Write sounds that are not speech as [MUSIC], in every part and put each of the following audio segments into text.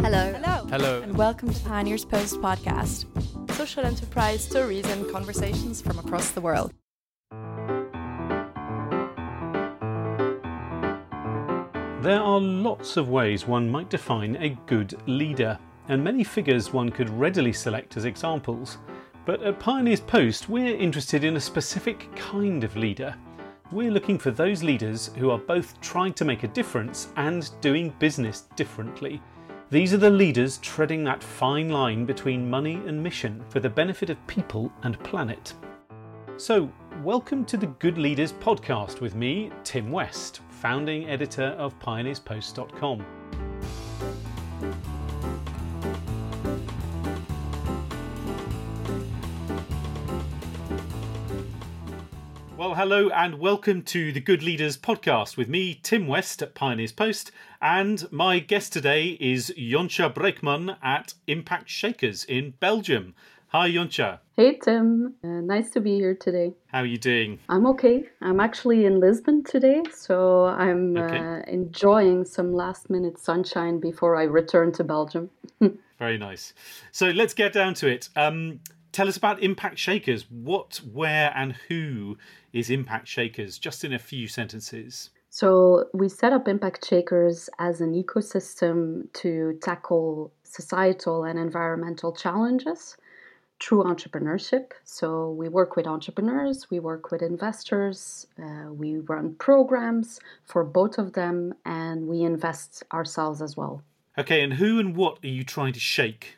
Hello. Hello. Hello. And welcome to Pioneers Post podcast. Social enterprise stories and conversations from across the world. There are lots of ways one might define a good leader, and many figures one could readily select as examples. But at Pioneers Post, we're interested in a specific kind of leader. We're looking for those leaders who are both trying to make a difference and doing business differently. These are the leaders treading that fine line between money and mission for the benefit of people and planet. So, welcome to the Good Leaders podcast with me, Tim West, founding editor of pioneerspost.com. Well, hello and welcome to the Good Leaders podcast with me, Tim West at Pioneers Post, and my guest today is Yonca Braeckman at Impact Shakers in Belgium. Hi, Jontje. Hey, Tim. Uh, nice to be here today. How are you doing? I'm okay. I'm actually in Lisbon today, so I'm Okay. uh, enjoying some last minute sunshine before I return to Belgium. [LAUGHS] Very nice. So let's get down to it. Um, tell us about Impact Shakers. What, where, and who is Impact Shakers? Just in a few sentences. So, we set up Impact Shakers as an ecosystem to tackle societal and environmental challenges through entrepreneurship. So, we work with entrepreneurs, we work with investors, uh, we run programs for both of them, and we invest ourselves as well. Okay, and who and what are you trying to shake?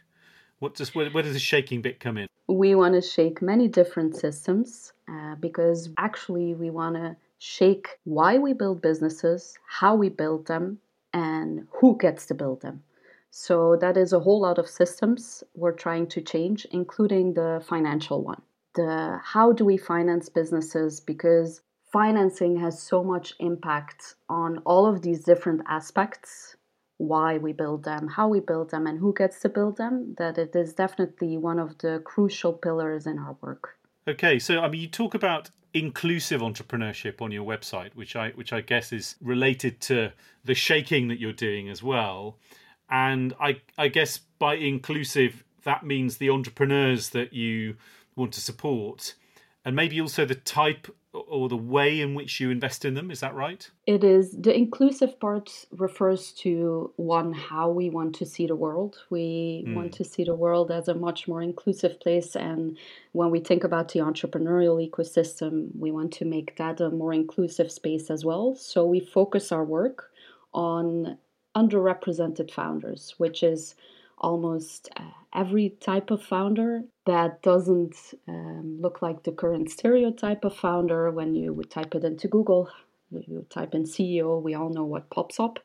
What does where, where does the shaking bit come in? we want to shake many different systems uh, because actually we want to shake why we build businesses, how we build them, and who gets to build them. So that is a whole lot of systems we're trying to change, including the financial one. The how do we finance businesses because financing has so much impact on all of these different aspects why we build them, how we build them, and who gets to build them, that it is definitely one of the crucial pillars in our work. Okay, so I mean, you talk about inclusive entrepreneurship on your website, which I which I guess is related to the shaking that you're doing as well. And I I guess by inclusive that means the entrepreneurs that you want to support, and maybe also the type or the way in which you invest in them. Is that right? It is the inclusive part refers to one, how we want to see the world. We hmm. want to see the world as a much more inclusive place. And when we think about the entrepreneurial ecosystem, we want to make that a more inclusive space as well. So we focus our work on underrepresented founders, which is almost uh, every type of founder that doesn't um, look like the current stereotype of founder when you would type it into Google. You type in CEO, we all know what pops up.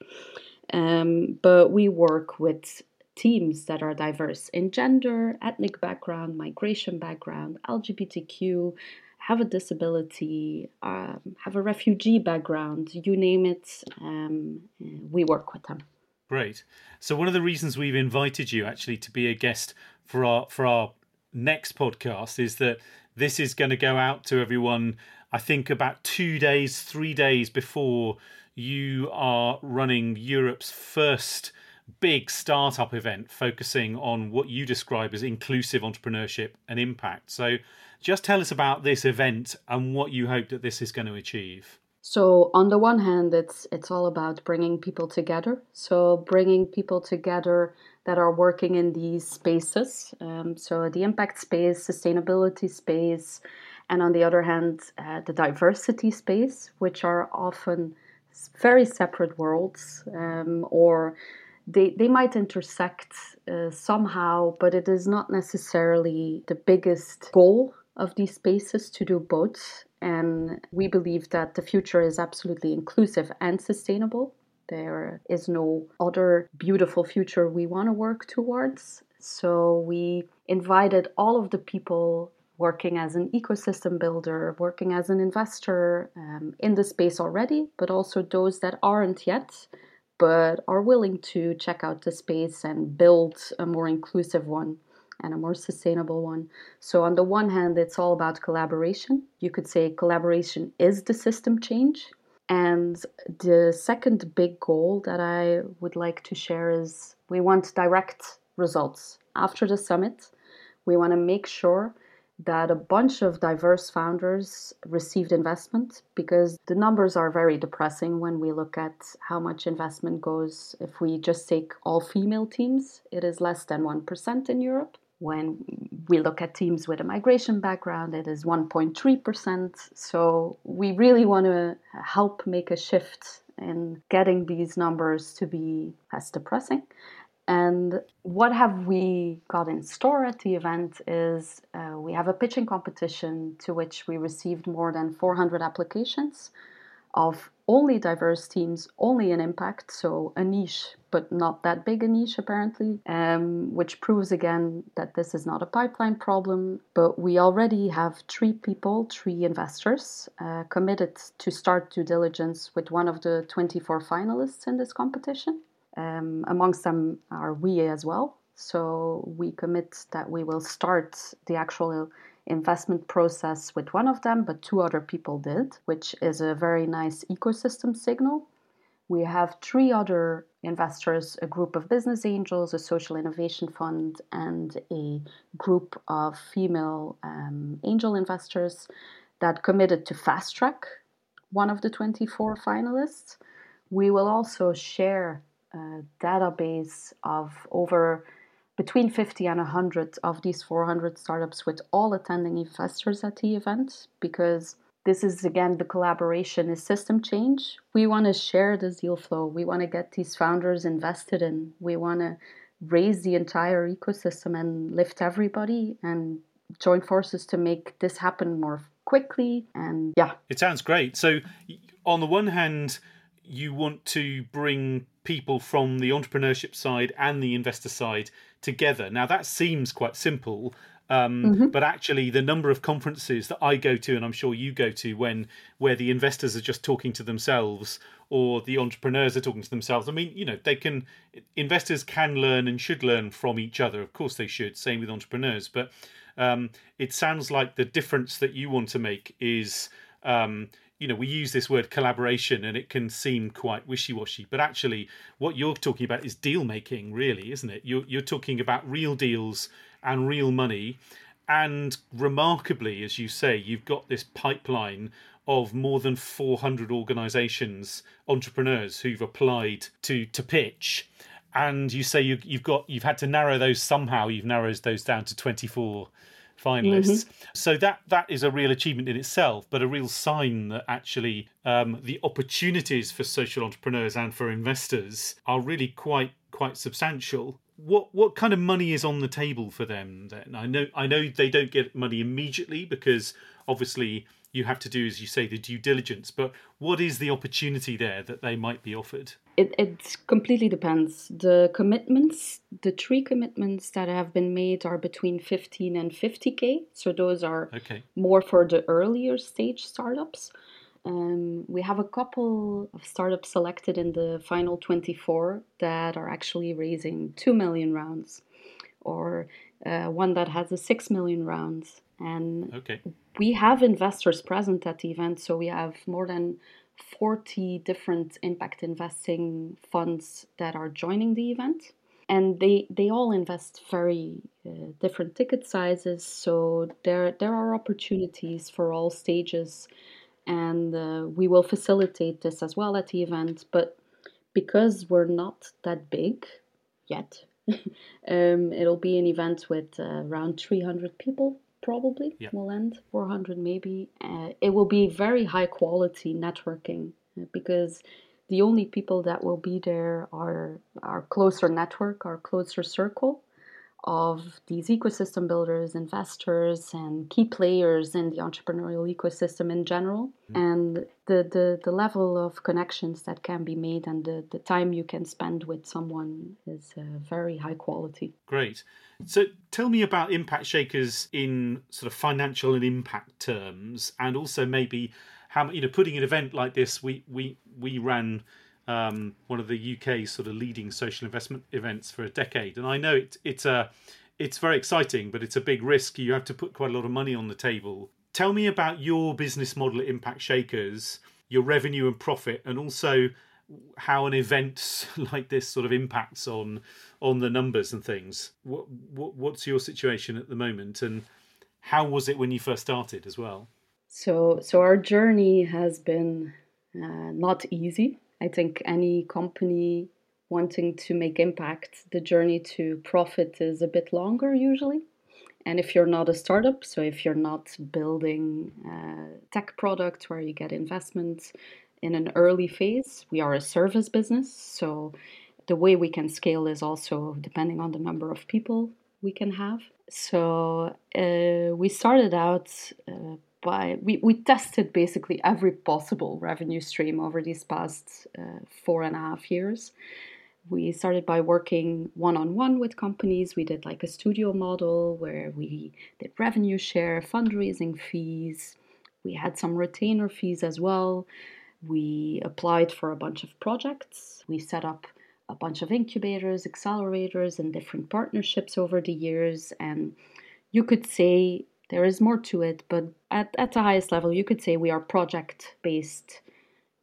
Um, but we work with teams that are diverse in gender, ethnic background, migration background, LGBTQ, have a disability, um, have a refugee background, you name it, um, we work with them. Great. So one of the reasons we've invited you actually to be a guest for our for our next podcast is that this is going to go out to everyone I think about 2 days 3 days before you are running Europe's first big startup event focusing on what you describe as inclusive entrepreneurship and impact. So just tell us about this event and what you hope that this is going to achieve. So on the one hand, it's it's all about bringing people together. So bringing people together that are working in these spaces. Um, so the impact space, sustainability space, and on the other hand, uh, the diversity space, which are often very separate worlds, um, or they they might intersect uh, somehow, but it is not necessarily the biggest goal of these spaces to do both. And we believe that the future is absolutely inclusive and sustainable. There is no other beautiful future we want to work towards. So we invited all of the people working as an ecosystem builder, working as an investor um, in the space already, but also those that aren't yet, but are willing to check out the space and build a more inclusive one and a more sustainable one. So, on the one hand, it's all about collaboration. You could say collaboration is the system change. And the second big goal that I would like to share is we want direct results. After the summit, we want to make sure that a bunch of diverse founders received investment because the numbers are very depressing when we look at how much investment goes. If we just take all female teams, it is less than 1% in Europe. When we look at teams with a migration background, it is 1.3%. So we really want to help make a shift in getting these numbers to be less depressing. And what have we got in store at the event is uh, we have a pitching competition to which we received more than 400 applications of only diverse teams, only an impact, so a niche, but not that big a niche apparently, um, which proves again that this is not a pipeline problem. But we already have three people, three investors, uh, committed to start due diligence with one of the 24 finalists in this competition. Um, amongst them are we as well. So we commit that we will start the actual investment process with one of them, but two other people did, which is a very nice ecosystem signal. We have three other investors a group of business angels, a social innovation fund, and a group of female um, angel investors that committed to fast track one of the 24 finalists. We will also share a database of over between 50 and 100 of these 400 startups with all attending investors at the event because this is again the collaboration is system change. We want to share this deal flow. We want to get these founders invested in. We want to raise the entire ecosystem and lift everybody and join forces to make this happen more quickly. And yeah. It sounds great. So, on the one hand, you want to bring people from the entrepreneurship side and the investor side together. Now, that seems quite simple. Um, mm-hmm. But actually, the number of conferences that I go to, and I'm sure you go to, when where the investors are just talking to themselves or the entrepreneurs are talking to themselves. I mean, you know, they can investors can learn and should learn from each other. Of course, they should. Same with entrepreneurs. But um, it sounds like the difference that you want to make is um, you know we use this word collaboration and it can seem quite wishy-washy but actually what you're talking about is deal making really isn't it? You're, you're talking about real deals and real money. And remarkably as you say you've got this pipeline of more than 400 organizations entrepreneurs who've applied to to pitch. And you say you, you've got you've had to narrow those somehow. You've narrowed those down to 24 finalists. Mm-hmm. So that that is a real achievement in itself, but a real sign that actually um, the opportunities for social entrepreneurs and for investors are really quite quite substantial. What what kind of money is on the table for them? Then I know I know they don't get money immediately because obviously you have to do, as you say, the due diligence. But what is the opportunity there that they might be offered? It, it completely depends. The commitments, the three commitments that have been made are between 15 and 50k. So those are okay. more for the earlier stage startups. Um, we have a couple of startups selected in the final 24 that are actually raising 2 million rounds, or uh, one that has a 6 million rounds. And okay. we have investors present at the event, so we have more than 40 different impact investing funds that are joining the event. And they, they all invest very uh, different ticket sizes, so there, there are opportunities for all stages. And uh, we will facilitate this as well at the event. But because we're not that big yet, [LAUGHS] um, it'll be an event with uh, around 300 people probably yeah. will end 400 maybe uh, it will be very high quality networking uh, because the only people that will be there are our closer network our closer circle of these ecosystem builders, investors, and key players in the entrepreneurial ecosystem in general. Mm-hmm. And the, the, the level of connections that can be made and the, the time you can spend with someone is uh, very high quality. Great. So tell me about Impact Shakers in sort of financial and impact terms, and also maybe how you know putting an event like this. We we we ran um, one of the UK's sort of leading social investment events for a decade, and I know it, it's a it's very exciting, but it's a big risk. You have to put quite a lot of money on the table. Tell me about your business model at Impact Shakers your revenue and profit, and also how an event [LAUGHS] like this sort of impacts on on the numbers and things. What, what what's your situation at the moment, and how was it when you first started as well? So so our journey has been uh, not easy. I think any company wanting to make impact, the journey to profit is a bit longer usually. And if you're not a startup, so if you're not building tech product where you get investments in an early phase, we are a service business. So the way we can scale is also depending on the number of people we can have. So uh, we started out uh, by, we, we tested basically every possible revenue stream over these past uh, four and a half years we started by working one on one with companies. We did like a studio model where we did revenue share, fundraising fees. We had some retainer fees as well. We applied for a bunch of projects. We set up a bunch of incubators, accelerators, and different partnerships over the years. And you could say there is more to it, but at, at the highest level, you could say we are project based.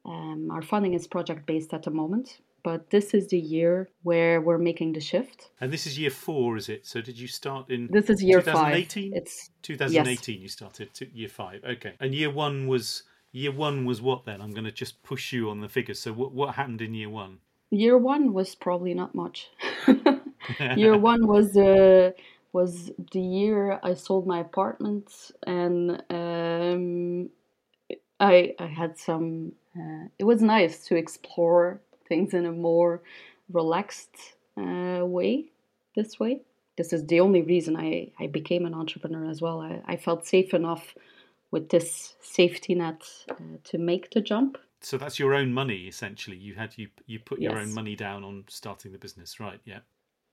Um, our funding is project based at the moment but this is the year where we're making the shift. And this is year four, is it? So did you start in? This is year 2018? five. It's 2018. Yes. You started to year five. Okay, and year one was year one was what then? I'm going to just push you on the figures. So what what happened in year one? Year one was probably not much. [LAUGHS] [LAUGHS] year one was uh, was the year I sold my apartment and um, I I had some. Uh, it was nice to explore things in a more relaxed uh, way this way. This is the only reason I, I became an entrepreneur as well. I, I felt safe enough with this safety net uh, to make the jump. So that's your own money essentially. You had you you put your yes. own money down on starting the business, right? Yeah.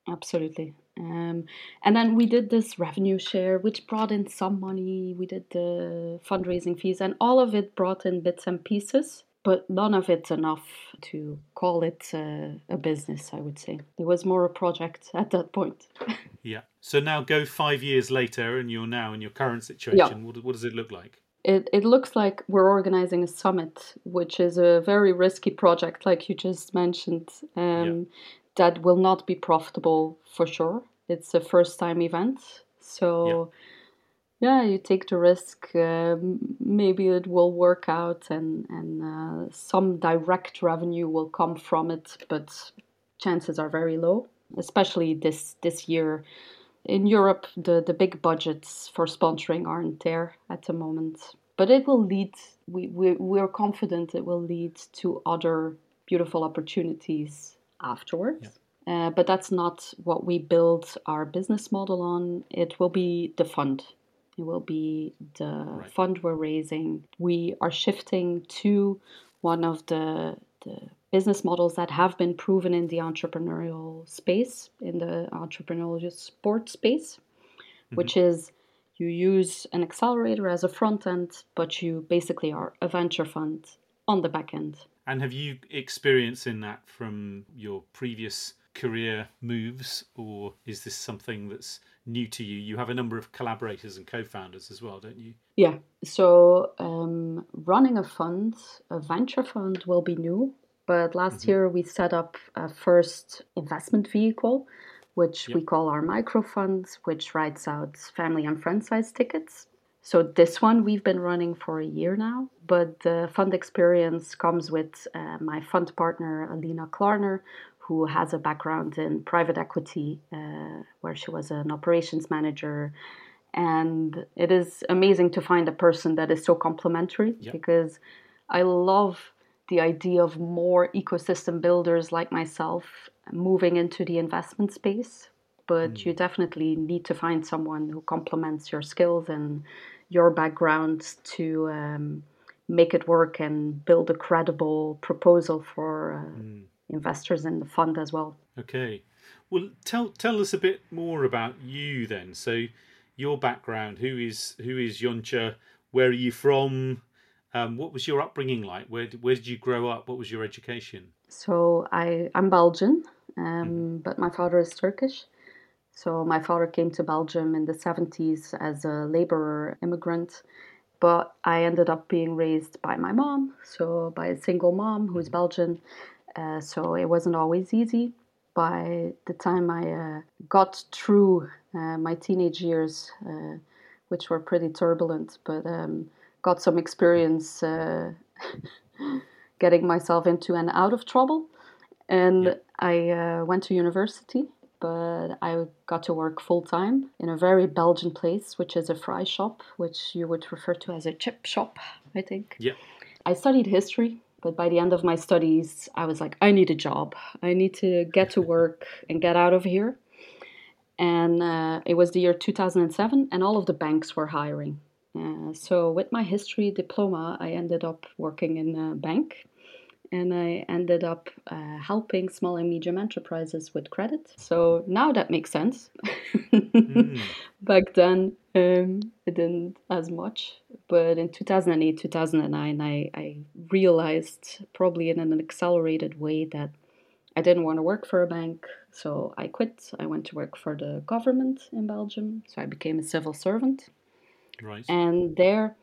Absolutely. Um, and then we did this revenue share, which brought in some money. We did the fundraising fees, and all of it brought in bits and pieces but none of it's enough to call it a, a business, I would say. It was more a project at that point. [LAUGHS] yeah. So now go five years later, and you're now in your current situation. Yeah. What, what does it look like? It, it looks like we're organizing a summit, which is a very risky project, like you just mentioned, um, yeah. That will not be profitable for sure. It's a first time event. So. Yeah yeah, you take the risk. Uh, maybe it will work out, and and uh, some direct revenue will come from it, but chances are very low. Especially this this year, in Europe, the the big budgets for sponsoring aren't there at the moment. But it will lead. We we we're confident it will lead to other beautiful opportunities afterwards. Yeah. Uh, but that's not what we build our business model on. It will be the fund it will be the right. fund we're raising. We are shifting to one of the, the business models that have been proven in the entrepreneurial space, in the entrepreneurial sport space, mm-hmm. which is you use an accelerator as a front end, but you basically are a venture fund on the back end. And have you experience in that from your previous career moves, or is this something that's new to you. You have a number of collaborators and co-founders as well, don't you? Yeah. So um, running a fund, a venture fund, will be new. But last mm-hmm. year we set up a first investment vehicle, which yep. we call our micro funds, which writes out family and friend size tickets. So this one we've been running for a year now, but the fund experience comes with uh, my fund partner Alina Klarner, who has a background in private equity, uh, where she was an operations manager. And it is amazing to find a person that is so complementary yep. because I love the idea of more ecosystem builders like myself moving into the investment space. But mm. you definitely need to find someone who complements your skills and your background to um, make it work and build a credible proposal for. Uh, mm investors in the fund as well. Okay. Well, tell tell us a bit more about you then. So, your background. Who is who is Yonca? Where are you from? Um, what was your upbringing like? Where where did you grow up? What was your education? So I I'm Belgian, um, mm-hmm. but my father is Turkish. So my father came to Belgium in the 70s as a laborer immigrant, but I ended up being raised by my mom, so by a single mom who's Belgian. Uh, so it wasn't always easy. By the time I uh, got through uh, my teenage years, uh, which were pretty turbulent, but um, got some experience uh, [LAUGHS] getting myself into and out of trouble. And yeah. I uh, went to university but I got to work full time in a very Belgian place, which is a fry shop, which you would refer to as a chip shop, I think. Yeah. I studied history, but by the end of my studies, I was like, I need a job. I need to get to work [LAUGHS] and get out of here. And uh, it was the year 2007, and all of the banks were hiring. Uh, so, with my history diploma, I ended up working in a bank and I ended up uh, helping small and medium enterprises with credit. So now that makes sense. mm. [LAUGHS] Back then, um, it didn't as much. But in 2008, 2009, I, I realized, probably in an accelerated way, that I didn't want to work for a bank. So I quit. I went to work for the government in Belgium. So I became a civil servant. Right. And there,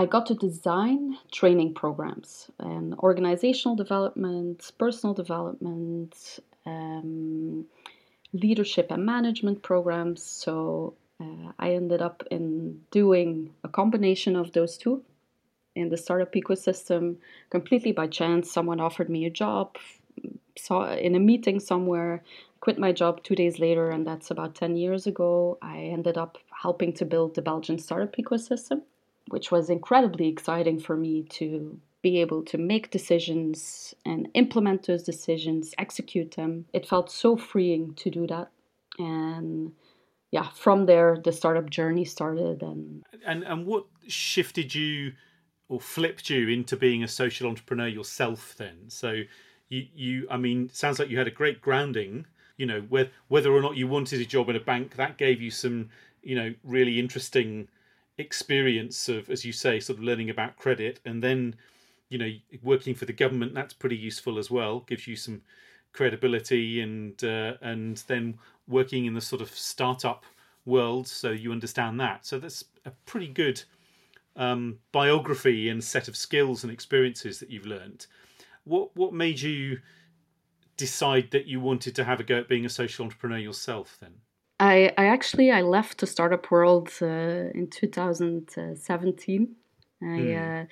I got to design training programs and organizational development, personal development, um, leadership and management programs. So uh, I ended up in doing a combination of those two in the startup ecosystem completely by chance. Someone offered me a job, saw in a meeting somewhere, quit my job two days later, and that's about 10 years ago. I ended up helping to build the Belgian startup ecosystem which was incredibly exciting for me to be able to make decisions and implement those decisions, execute them. It felt so freeing to do that. And yeah, from there the startup journey started and and and what shifted you or flipped you into being a social entrepreneur yourself then? So you you I mean, sounds like you had a great grounding, you know, whether whether or not you wanted a job in a bank, that gave you some, you know, really interesting experience of, as you say, sort of learning about credit, and then you know working for the government. That's pretty useful as well. Gives you some credibility, and uh, and then working in the sort of startup world, so you understand that. So that's a pretty good um, biography and set of skills and experiences that you've learned. What what made you decide that you wanted to have a go at being a social entrepreneur yourself then? I, I actually I left the startup world uh, in 2017. I, mm. uh,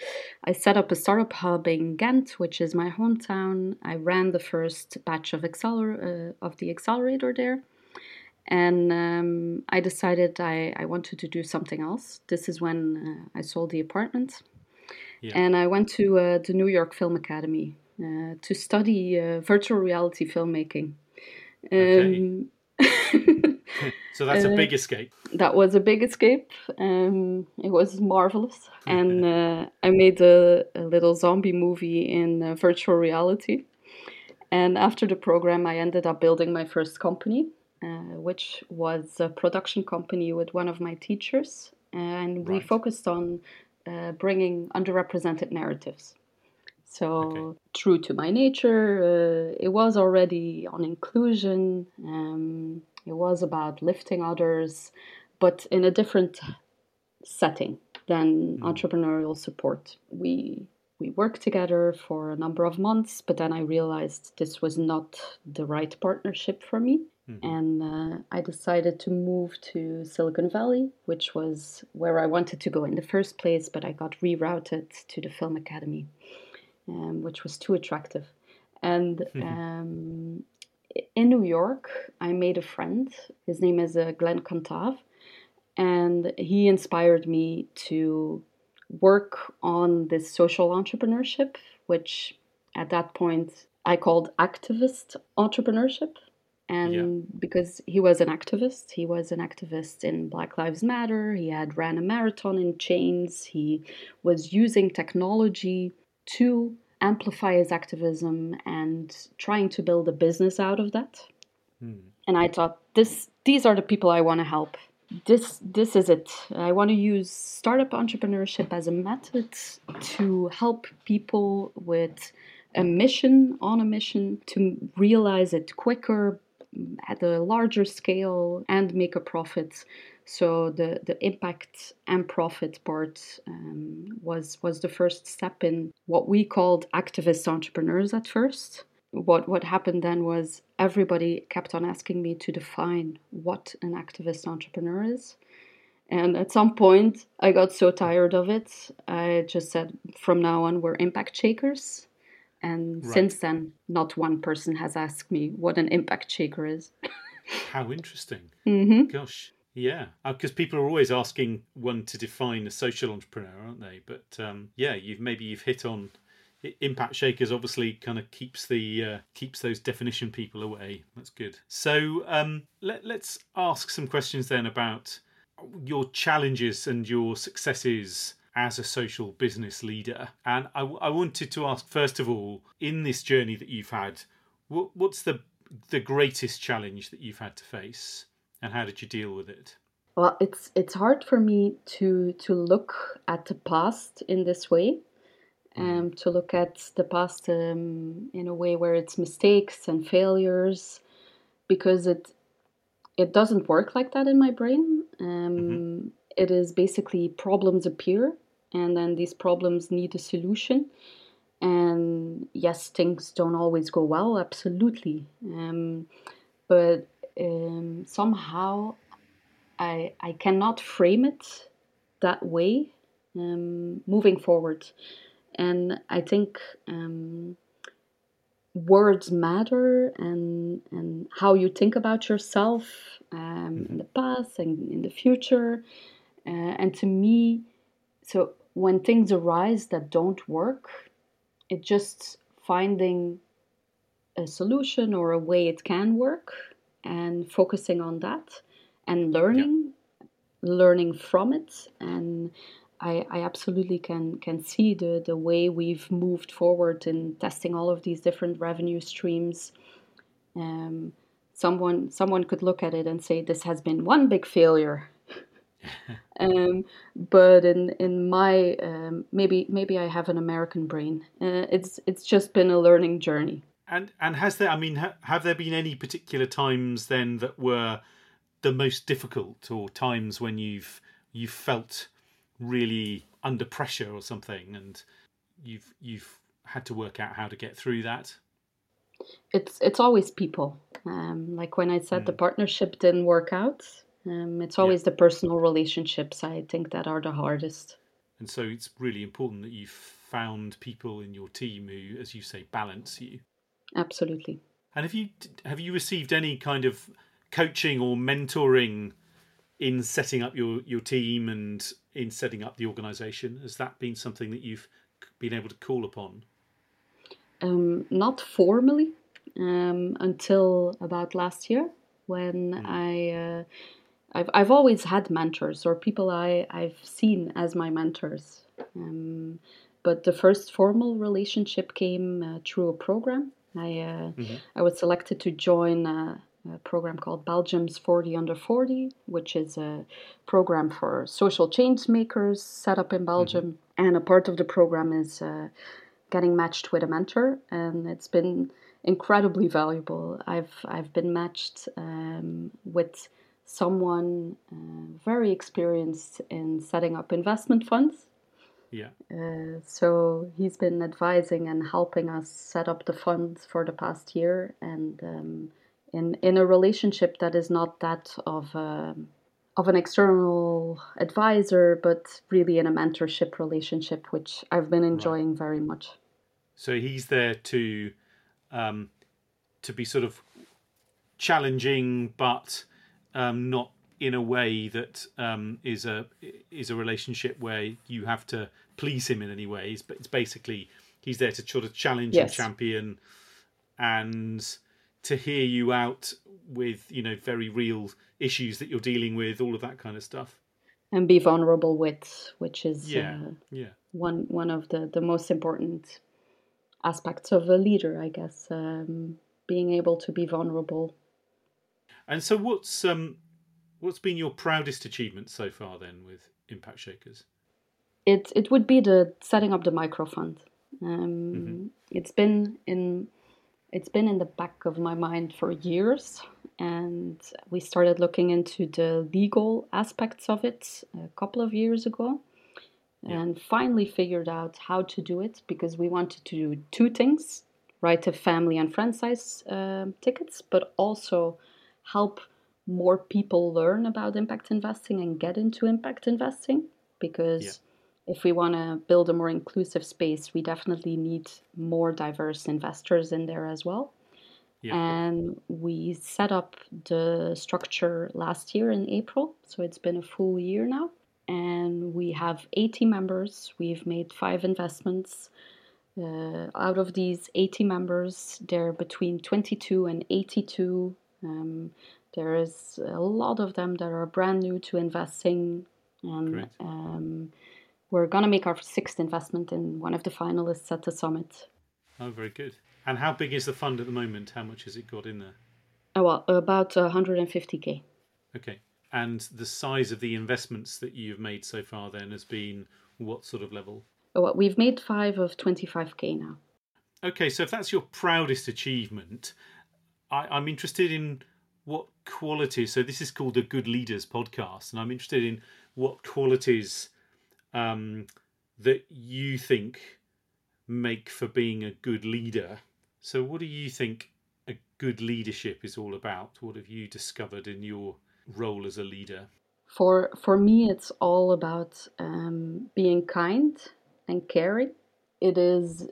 I set up a startup hub in Ghent, which is my hometown. I ran the first batch of acceler- uh, of the accelerator there, and um, I decided I, I wanted to do something else. This is when uh, I sold the apartment, yeah. and I went to uh, the New York Film Academy uh, to study virtual reality filmmaking. Um, okay. [LAUGHS] so that's a big uh, escape. That was a big escape. Um, it was marvelous, [LAUGHS] and uh, I made a, a, little zombie movie in uh, virtual reality. And after the program, I ended up building my first company, uh, which was a production company with one of my teachers, and we right. focused on uh, bringing underrepresented narratives. So, okay. true to my nature, uh, it was already on inclusion. Um, it was about lifting others, but in a different setting than mm. entrepreneurial support. We we worked together for a number of months, but then I realized this was not the right partnership for me. Mm. And uh, I decided to move to Silicon Valley, which was where I wanted to go in the first place, but I got rerouted to the Film Academy, um, which was too attractive. And mm-hmm. [LAUGHS] um, in New York, I made a friend. His name is uh, Glenn Contav, and he inspired me to work on this social entrepreneurship, which at that point I called activist entrepreneurship. And yeah. because he was an activist, he was an activist in Black Lives Matter. He had ran a marathon in chains. He was using technology to amplify his activism and trying to build a business out of that. Hmm. And I thought this these are the people I want to help. This this is it. I want to use startup entrepreneurship as a method to help people with a mission on a mission to realize it quicker at a larger scale and make a profit. So the, the impact and profit part um, was was the first step in what we called activist entrepreneurs at first. What what happened then was everybody kept on asking me to define what an activist entrepreneur is. And at some point, I got so tired of it, I just said, from now on, we're impact shakers. And right. since then, not one person has asked me what an impact shaker is. How interesting. [LAUGHS] Mm-hmm. Gosh. Yeah, because uh, people are always asking one to define a social entrepreneur, aren't they? But um, yeah, you've maybe you've hit on impact shakers. Obviously, kind of keeps the uh, keeps those definition people away. That's good. So um, let, let's ask some questions then about your challenges and your successes as a social business leader. And I, I wanted to ask first of all, in this journey that you've had, what, what's the the greatest challenge that you've had to face? And how did you deal with it? Well, it's it's hard for me to to look at the past in this way, mm-hmm. um, to look at the past um, in a way where it's mistakes and failures, because it it doesn't work like that in my brain. Um, mm-hmm. it is basically problems appear, and then these problems need a solution. And yes, things don't always go well, absolutely. Um, but um, somehow I, I cannot frame it that way um, moving forward. And I think um, words matter and, and how you think about yourself um, in the past and in the future. Uh, and to me, so when things arise that don't work, it just finding a solution or a way it can work and focusing on that and learning, yeah. learning from it. And I, I absolutely can can see the, the way we've moved forward in testing all of these different revenue streams. Um, someone someone could look at it and say this has been one big failure. [LAUGHS] um, but in in my um, maybe maybe I have an American brain. Uh, it's it's just been a learning journey. And and has there? I mean, ha, have there been any particular times then that were the most difficult, or times when you've you felt really under pressure or something, and you've you've had to work out how to get through that? It's it's always people. Um, like when I said mm. the hmm. partnership didn't work out, um, it's always yeah. the personal relationships I think that are the hardest. And so it's really important that you've found people in your team who, as you say, balance you. Absolutely. And have you have you received any kind of coaching or mentoring in setting up your your team and in setting up the organisation? Has that been something that you've been able to call upon? Um, not formally um, until about last year when mm. I. Uh, I've, I've always had mentors or people I, I've seen as my mentors. Um, but the first formal relationship came uh, through a program I uh, mm-hmm. I was selected to join a, a, program called Belgium's 40 Under 40, which is a program for social change makers set up in Belgium. Mm-hmm. And a part of the program is uh, getting matched with a mentor, and it's been incredibly valuable. I've I've been matched um, with someone uh, very experienced in setting up investment funds yeah. Uh, so he's been advising and helping us set up the funds for the past year, and um, in in a relationship that is not that of um, of an external advisor, but really in a mentorship relationship, which I've been enjoying right. very much. So he's there to um, to be sort of challenging, but um, not in a way that um, is a is a relationship where you have to please him in any ways, but it's basically he's there to sort of challenge yes. and champion and to hear you out with you know very real issues that you're dealing with, all of that kind of stuff, and be vulnerable with, which is yeah, uh, yeah, one one of the the most important aspects of a leader, I guess, um, being able to be vulnerable. And so, what's um, What's been your proudest achievement so far then with Impact Shakers? It it would be the setting up the microfund. Um, mm-hmm. It's been in it's been in the back of my mind for years. and we started looking into the legal aspects of it a couple of years ago and finally figured out how to do it because we wanted to do two things write a family and friend size uh, tickets, but also help more people learn about impact investing and get into impact investing because yeah. if we want to build a more inclusive space, we definitely need more diverse investors in there as well. Yeah. And we set up the structure last year in April, so it's been a full year now and we have 80 members. We've made five investments. Uh, out of these 80 members, they're between 22 and 82. Um, there is a lot of them that are brand new to investing, and um, we're gonna make our sixth investment in one of the finalists at the summit. Oh, very good. And how big is the fund at the moment? How much has it got in there? Oh, well, about 150k. Okay. And the size of the investments that you've made so far then has been what sort of level? Oh, we've made five of 25k now. Okay, so if that's your proudest achievement, I, am interested in what qualities. So this is called the Good Leaders podcast, and I'm interested in what qualities um, that you think make for being a good leader. So, what do you think a good leadership is all about? What have you discovered in your role as a leader? For for me, it's all about um, being kind and caring. It is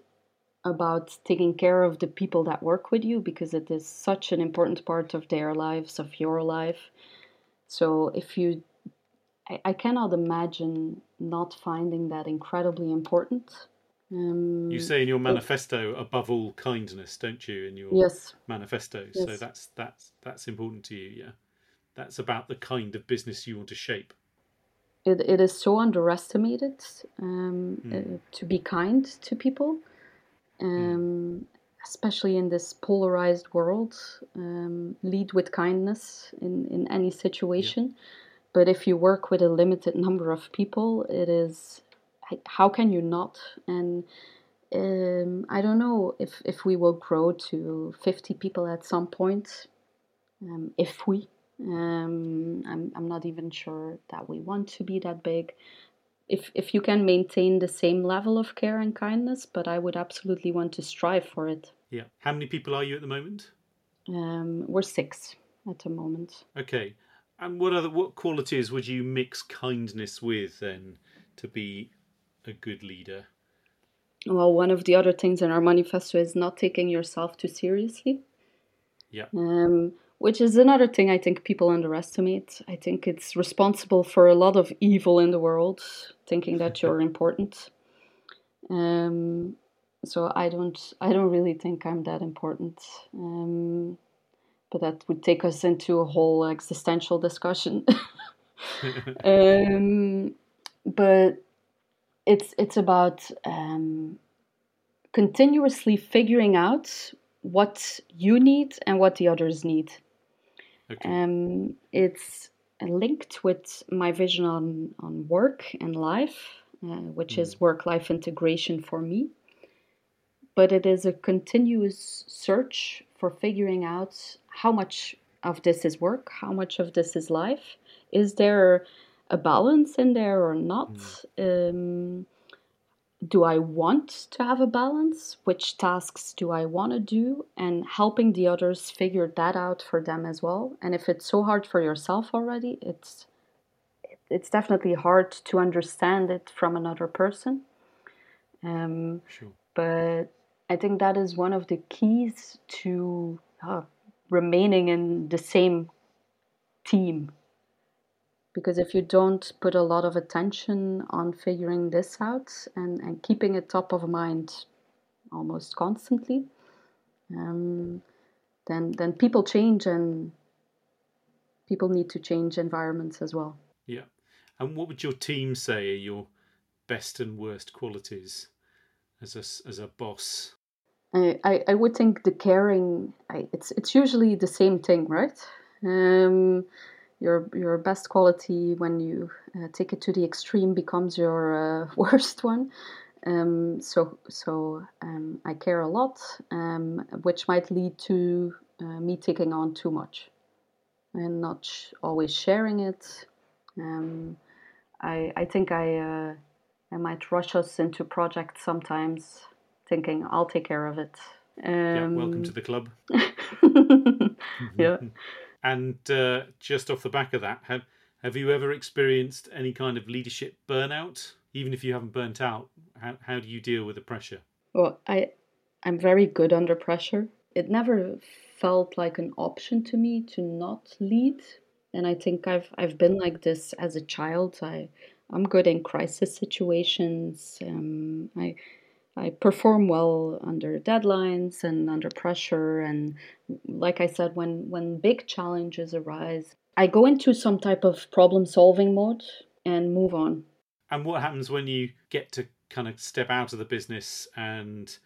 about taking care of the people that work with you because it is such an important part of their lives, of your life. So if you, I, I cannot imagine not finding that incredibly important. Um, you say in your manifesto, above all kindness, don't you? In your yes. manifesto, yes. so that's that's that's important to you, yeah that's about the kind of business you want to shape. It, it is so underestimated um, mm. uh, to be kind to people, um, especially in this polarized world. Um, lead with kindness in, in any situation. Yeah. But if you work with a limited number of people, it is how can you not? And um, I don't know if, if we will grow to 50 people at some point. Um, if we um, I'm, I'm not even sure that we want to be that big. If, if you can maintain the same level of care and kindness, but I would absolutely want to strive for it. Yeah. How many people are you at the moment? Um, we're six at the moment. Okay. And what other what qualities would you mix kindness with then to be a good leader? Well, one of the other things in our manifesto is not taking yourself too seriously. Yeah. Um, which is another thing I think people underestimate. I think it's responsible for a lot of evil in the world, thinking that you're [LAUGHS] important. Um, so I don't, I don't really think I'm that important. Um, but that would take us into a whole existential discussion. [LAUGHS] um, but it's it's about um, continuously figuring out what you need and what the others need. Okay. Um, it's linked with my vision on, on work and life, uh, which mm. is work life integration for me. But it is a continuous search for figuring out how much of this is work, how much of this is life. Is there a balance in there or not? Mm. Um, do I want to have a balance? Which tasks do I want to do? And helping the others figure that out for them as well. And if it's so hard for yourself already, it's it's definitely hard to understand it from another person. Um, sure. But I think that is one of the keys to uh, remaining in the same team because if you don't put a lot of attention on figuring this out and, and keeping it top of mind almost constantly, um, then then people change and people need to change environments as well. Yeah. And what would your team say are your best and worst qualities as a, as a boss? I, I, I would think the caring, I, it's, it's usually the same thing, right? Um, your your best quality when you uh, take it to the extreme becomes your uh, [LAUGHS] worst one. Um, so so um, I care a lot, um, which might lead to uh, me taking on too much. and not sh- always sharing it. Um, I, I think I, uh, I might rush us into projects sometimes, thinking I'll take care of it. Um, yeah, welcome to the club. [LAUGHS] [LAUGHS] yeah. And uh, just off the back of that, have have you ever experienced any kind of leadership burnout? Even if you haven't burnt out, how how do you deal with the pressure? Well, I I'm very good under pressure. It never felt like an option to me to not lead, and I think I've I've been like this as a child. I I'm good in crisis situations. Um, I I perform well under deadlines and under pressure. And like I said, when, when big challenges arise, I go into some type of problem solving mode and move on. And what happens when you get to kind of step out of the business and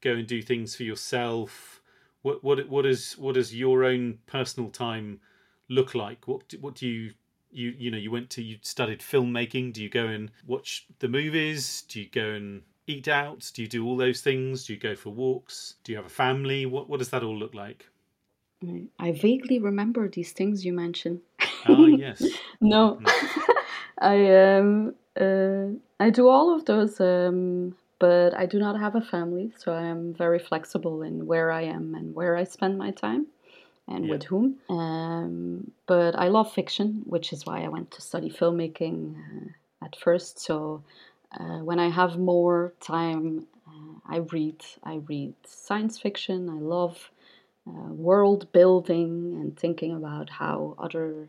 go and do things for yourself? What what what is what does your own personal time look like? What what do you you you know you went to you studied filmmaking? Do you go and watch the movies? Do you go and eat out? Do you do all those things? Do you go for walks? Do you have a family? What what does that all look like? I vaguely remember these things you mentioned. Ah, [LAUGHS] yes. no, [LAUGHS] I um uh, I do all of those, um, but I do not have a family, so I am very flexible in where I am and where I spend my time and Yeah. with whom. Um, but I love fiction, which is why I went to study filmmaking uh, at first. So uh, when I have more time, uh, I read. I read science fiction. I love uh, world building and thinking about how other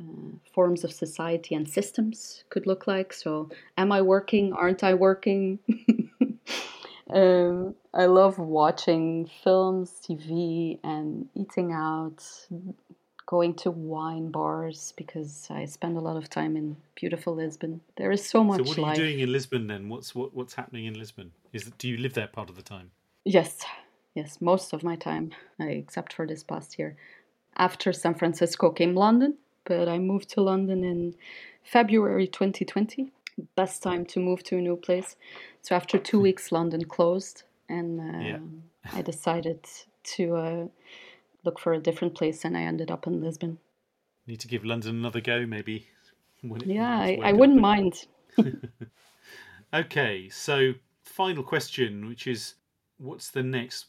uh, forms of society and systems could look like. So, am I working? Aren't I working? [LAUGHS] um, I love watching films, TV, and eating out, going to wine bars because I spend a lot of time in beautiful Lisbon. There is so much So what are you life. doing in Lisbon then? What's what what's happening in Lisbon? Is do you live there part of the time? Yes, yes, most of my time, except for this past year. After San Francisco came London, but I moved to London in February 2020. Best time to move to a new place. So after two [LAUGHS] weeks, London closed, and uh, Yeah. I decided to uh, look for a different place, and I ended up in Lisbon. Need to give London another go, maybe. Yeah, I, I wouldn't [LAUGHS] mind. [LAUGHS] Okay, so final question, which is what's the next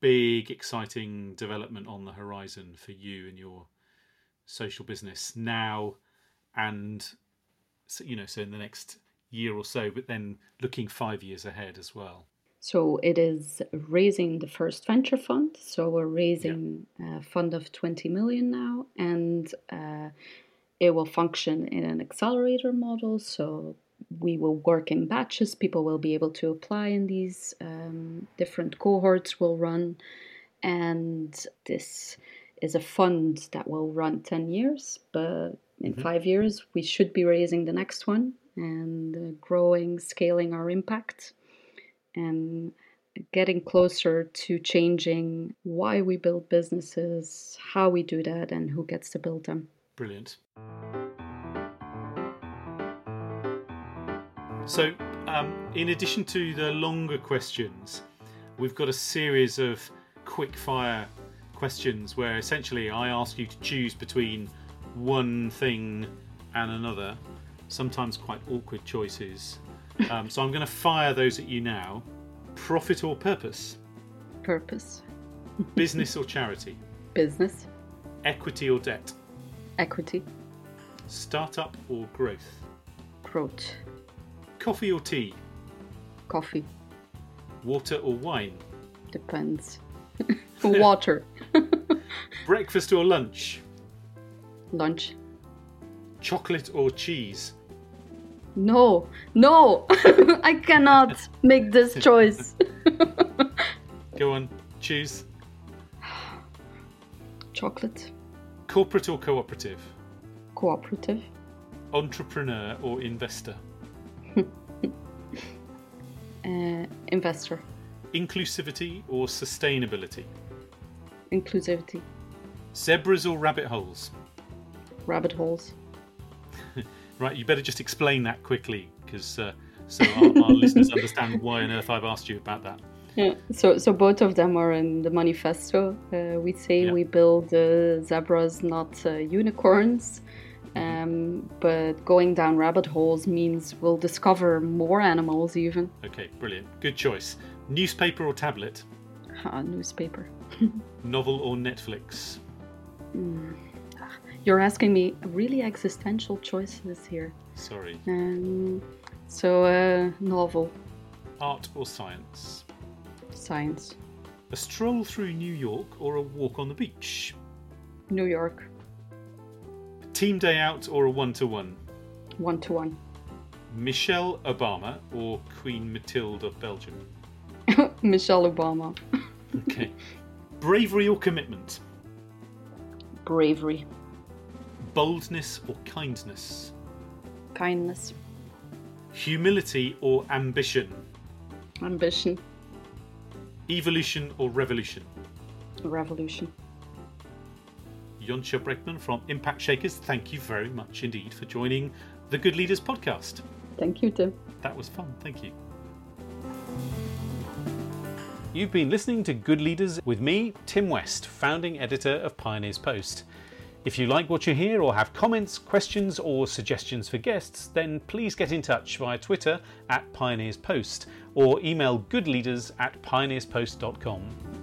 big exciting development on the horizon for you and your social business now and so, you know so in the next year or so but then looking 5 years ahead as well. So it is raising the first venture fund. So we're raising a fund of 20 million now, and uh, it will function in an accelerator model. So we will work in batches. People will be able to apply in these um, different cohorts. Will run, and this is a fund that will run 10 years. But in Mhm. five years, we should be raising the next one and uh, growing, scaling our impact and getting closer to changing why we build businesses, how we do that, and who gets to build them. Brilliant. So, um, in addition to the longer questions, we've got a series of quick fire questions where essentially I ask you to choose between one thing and another, sometimes quite awkward choices. Um, so, I'm going to fire those at you now. Profit or purpose? Purpose, Business or charity? business, Equity or debt? equity, Startup or growth? growth, Coffee or tea? coffee, Water or wine? depends. [LAUGHS] Water, Breakfast or lunch? lunch. Chocolate or cheese? No, no, [LAUGHS] I cannot make this [LAUGHS] choice. [LAUGHS] Go on, choose. Chocolate, Corporate or cooperative? cooperative, Entrepreneur or investor? uh, investor, Inclusivity or sustainability? inclusivity, Zebras or rabbit holes? rabbit holes. Right, you better just explain that quickly because uh, so our, our [LAUGHS] listeners understand why on earth I've asked you about that. Yeah. So, so both of them are in the manifesto. Uh, we say Yeah. we build uh, zebras, not uh, unicorns. Um, but going down rabbit holes means we'll discover more animals, even. Okay, brilliant. Good choice. Newspaper or tablet? Ah, newspaper. [LAUGHS] Novel or Netflix? You're asking me really existential choices here. Sorry. Um, so, uh, novel, Art or science? science, A stroll through New York or a walk on the beach? New York, Team day out or a one to one? one to one. Michelle Obama or Queen Matilde of Belgium? [LAUGHS] Michelle Obama, [LAUGHS] Okay. Bravery or commitment? bravery, Boldness or kindness? kindness, Humility or ambition? ambition, Evolution or revolution? revolution. Yonca Braeckman from Impact Shakers, thank you very much indeed for joining the Good Leaders podcast. Thank you, Tim. That was fun, thank you. You've been listening to Good Leaders with me, Tim West, founding editor of Pioneers Post. If you like what you hear or have comments, questions, or suggestions for guests, then please get in touch via Twitter at Pioneers Post or email goodleaders at pioneerspost.com.